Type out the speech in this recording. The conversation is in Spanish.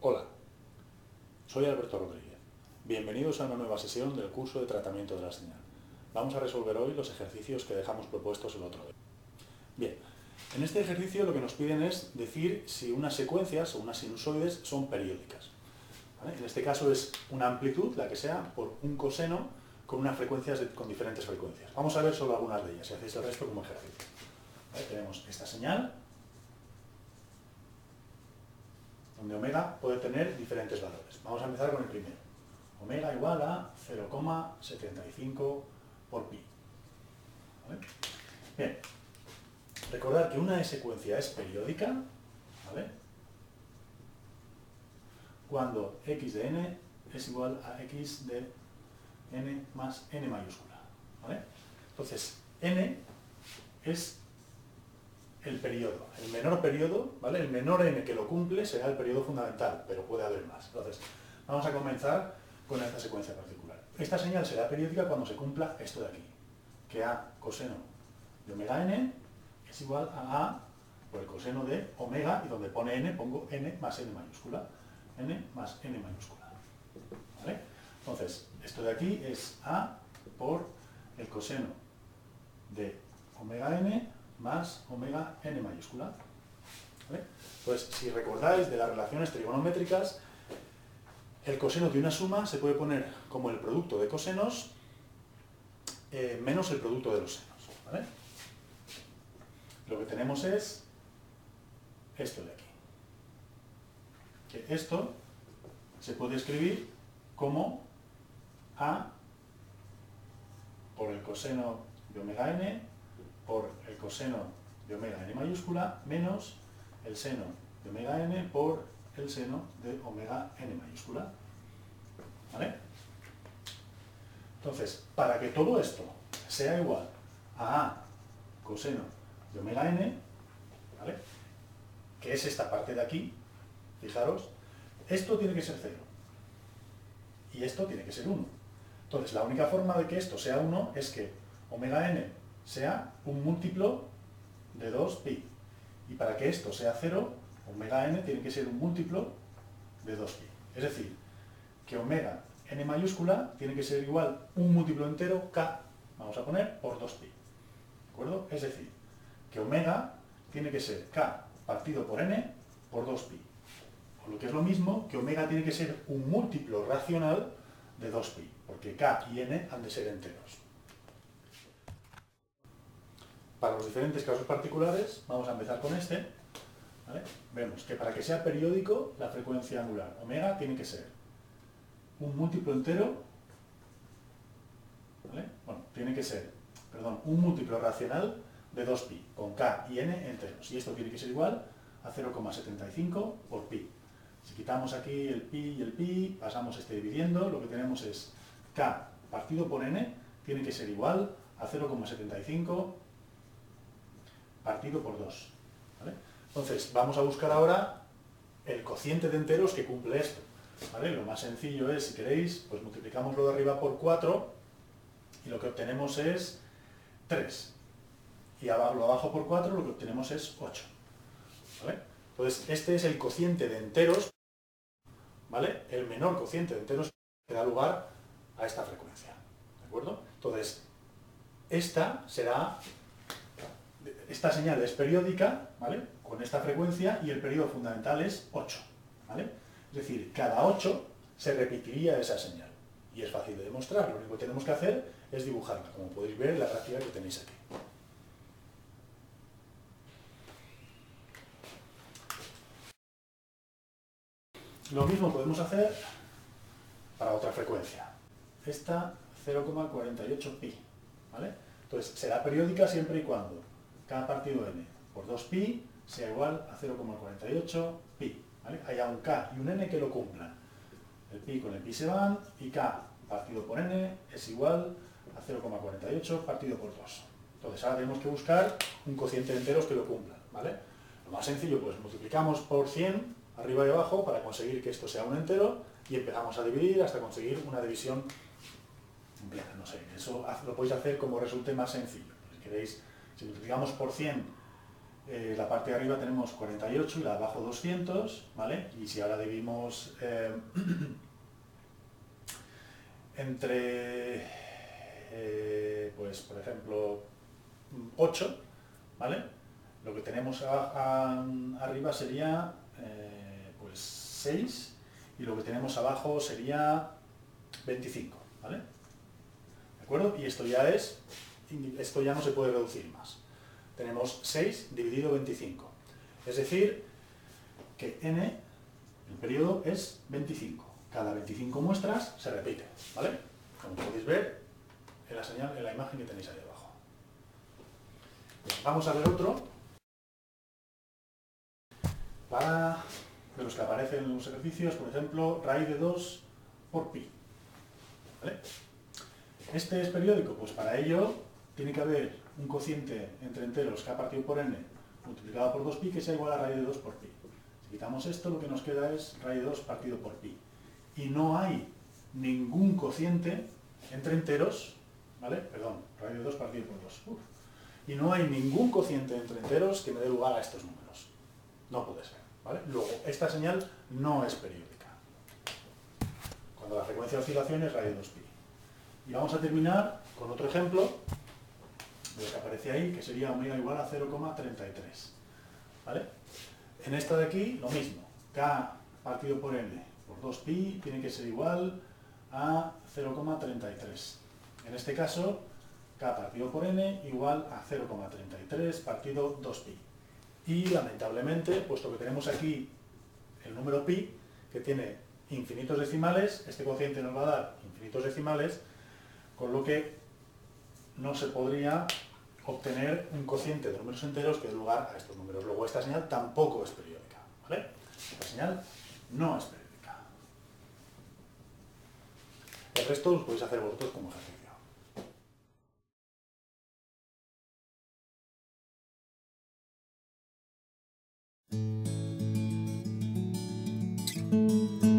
Hola, soy Alberto Rodríguez. Bienvenidos a una nueva sesión del curso de tratamiento de la señal. Vamos a resolver hoy los ejercicios que dejamos propuestos el otro día. Bien, en este ejercicio lo que nos piden es decir si unas secuencias o unas sinusoides son periódicas. En este caso es una amplitud, la que sea, por un coseno con unas frecuencias con diferentes frecuencias. Vamos a ver solo algunas de ellas y hacéis el resto como ejercicio. Tenemos esta señal, donde omega puede tener diferentes valores. Vamos a empezar con el primero. Omega igual a 0,75 por pi. Bien, recordad que una secuencia es periódica, ¿vale? cuando x de n es igual a x de n más n mayúscula. ¿vale? Entonces, n es el periodo. El menor periodo, ¿vale? El menor n que lo cumple será el periodo fundamental, pero puede haber más. Entonces, vamos a comenzar con esta secuencia particular. Esta señal será periódica cuando se cumpla esto de aquí, que a coseno de omega n es igual a a por el coseno de omega, y donde pone n pongo n más n mayúscula n más n mayúscula. Entonces, esto de aquí es a por el coseno de omega n más omega n mayúscula. Pues si recordáis de las relaciones trigonométricas, el coseno de una suma se puede poner como el producto de cosenos eh, menos el producto de los senos. Lo que tenemos es esto de aquí que esto se puede escribir como A por el coseno de omega n por el coseno de omega n mayúscula menos el seno de omega n por el seno de omega n mayúscula. ¿Vale? Entonces, para que todo esto sea igual a A coseno de omega n, ¿vale? que es esta parte de aquí, Fijaros, esto tiene que ser 0. Y esto tiene que ser 1. Entonces, la única forma de que esto sea 1 es que omega n sea un múltiplo de 2pi. Y para que esto sea 0, omega n tiene que ser un múltiplo de 2pi. Es decir, que omega n mayúscula tiene que ser igual un múltiplo entero k, vamos a poner, por 2pi. ¿De acuerdo? Es decir, que omega tiene que ser k partido por n por 2pi lo que es lo mismo que omega tiene que ser un múltiplo racional de 2pi, porque k y n han de ser enteros. Para los diferentes casos particulares, vamos a empezar con este. Vemos que para que sea periódico, la frecuencia angular omega tiene que ser un múltiplo entero, bueno, tiene que ser, perdón, un múltiplo racional de 2pi, con k y n enteros. Y esto tiene que ser igual a 0,75 por pi. Si quitamos aquí el pi y el pi, pasamos este dividiendo, lo que tenemos es k partido por n tiene que ser igual a 0,75 partido por 2. Entonces, vamos a buscar ahora el cociente de enteros que cumple esto. Lo más sencillo es, si queréis, pues multiplicamos lo de arriba por 4 y lo que obtenemos es 3. Y lo abajo por 4 lo que obtenemos es 8. Entonces, este es el cociente de enteros ¿vale? El menor cociente de enteros que da lugar a esta frecuencia. ¿De acuerdo? Entonces, esta será, esta señal es periódica, ¿vale? Con esta frecuencia y el periodo fundamental es 8, ¿vale? Es decir, cada 8 se repetiría esa señal. Y es fácil de demostrar, lo único que tenemos que hacer es dibujarla, como podéis ver en la gráfica que tenéis aquí. Lo mismo podemos hacer para otra frecuencia. Esta 0,48 pi. ¿vale? Entonces, será periódica siempre y cuando k partido n por 2pi sea igual a 0,48 pi. ¿vale? Haya un k y un n que lo cumplan. El pi con el pi se van y k partido por n es igual a 0,48 partido por 2. Entonces ahora tenemos que buscar un cociente de enteros que lo cumplan. ¿vale? Lo más sencillo, pues multiplicamos por 100 arriba y abajo para conseguir que esto sea un entero y empezamos a dividir hasta conseguir una división No sé, eso lo podéis hacer como resulte más sencillo. Si queréis Si multiplicamos por 100, eh, la parte de arriba tenemos 48 y la de abajo 200, ¿vale? Y si ahora dividimos eh, entre, eh, pues por ejemplo, 8, ¿vale? Lo que tenemos arriba sería pues 6 y lo que tenemos abajo sería 25, ¿vale? Y esto ya es, esto ya no se puede reducir más. Tenemos 6 dividido 25. Es decir, que n, el periodo, es 25. Cada 25 muestras se repite, ¿vale? Como podéis ver en la, señal, en la imagen que tenéis ahí abajo. vamos a ver otro. Para de los que aparecen en los ejercicios, por ejemplo, raíz de 2 por pi. ¿Este es periódico? Pues para ello tiene que haber un cociente entre enteros k partido por n multiplicado por 2pi que sea igual a raíz de 2 por pi. Si quitamos esto, lo que nos queda es raíz de 2 partido por pi. Y no hay ningún cociente entre enteros, ¿vale? Perdón, raíz de 2 partido por 2. Y no hay ningún cociente entre enteros que me dé lugar a estos números. No puede ser. Luego, esta señal no es periódica. Cuando la frecuencia de oscilación es raíz de 2pi. Y vamos a terminar con otro ejemplo de lo que aparece ahí, que sería omega igual a 0,33. ¿Vale? En esta de aquí, lo mismo. K partido por n por 2pi tiene que ser igual a 0,33. En este caso, K partido por n igual a 0,33 partido 2pi. Y lamentablemente, puesto que tenemos aquí el número pi, que tiene infinitos decimales, este cociente nos va a dar infinitos decimales, con lo que no se podría obtener un cociente de números enteros que dé lugar a estos números. Luego esta señal tampoco es periódica. ¿vale? Esta señal no es periódica. El resto los podéis hacer vosotros como ejercicio. Música